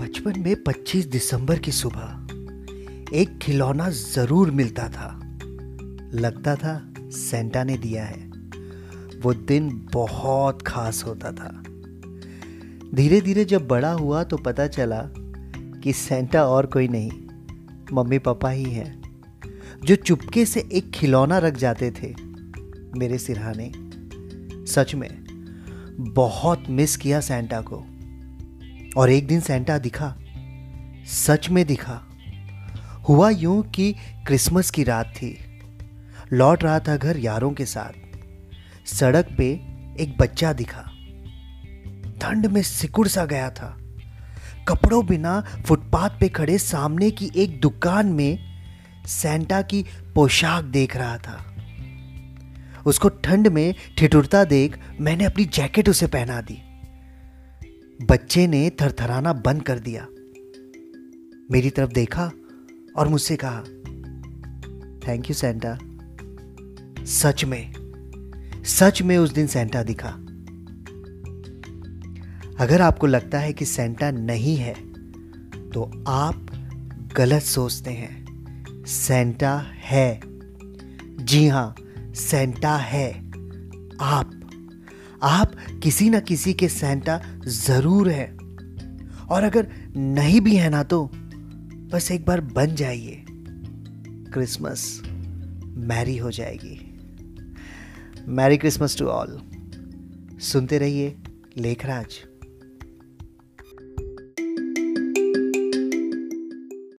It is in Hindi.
बचपन में 25 दिसंबर की सुबह एक खिलौना ज़रूर मिलता था। लगता था सेंटा ने दिया है। वो दिन बहुत खास होता था। धीरे धीरे जब बड़ा हुआ तो पता चला कि सेंटा और कोई नहीं, मम्मी पापा ही हैं, जो चुपके से एक खिलौना रख जाते थे मेरे सिरहाने। सच में, बहुत मिस किया सेंटा को। और एक दिन सेंटा दिखा। सच में दिखा। हुआ यूँ कि क्रिसमस की रात थी। लौट रहा था घर यारों के साथ। सड़क पे एक बच्चा दिखा। ठंड में सिकुड़ सा गया था। कपड़ों बिना फुटपाथ पे खड़े सामने की एक दुकान में सेंटा की पोशाक देख रहा था। उसको ठंड में ठिठुरता देख मैंने अपनी जैकेट उसे पहना दी। बच्चे ने थरथराना बंद कर दिया। मेरी तरफ़ देखा और मुझसे कहा थैंक यू सेंटा सच में सच में उस दिन सेंटा दिखा। अगर आपको लगता है कि सेंटा नहीं है तो आप गलत सोचते हैं। सेंटा है। जी हाँ सेंटा है। आप आप किसी ना किसी के सेंटा ज़रूर हैं। और अगर नहीं भी है ना तो बस एक बार बन जाइए। क्रिसमस मैरी हो जाएगी। मैरी क्रिसमस टू ऑल सुनते रहिए लेखराज।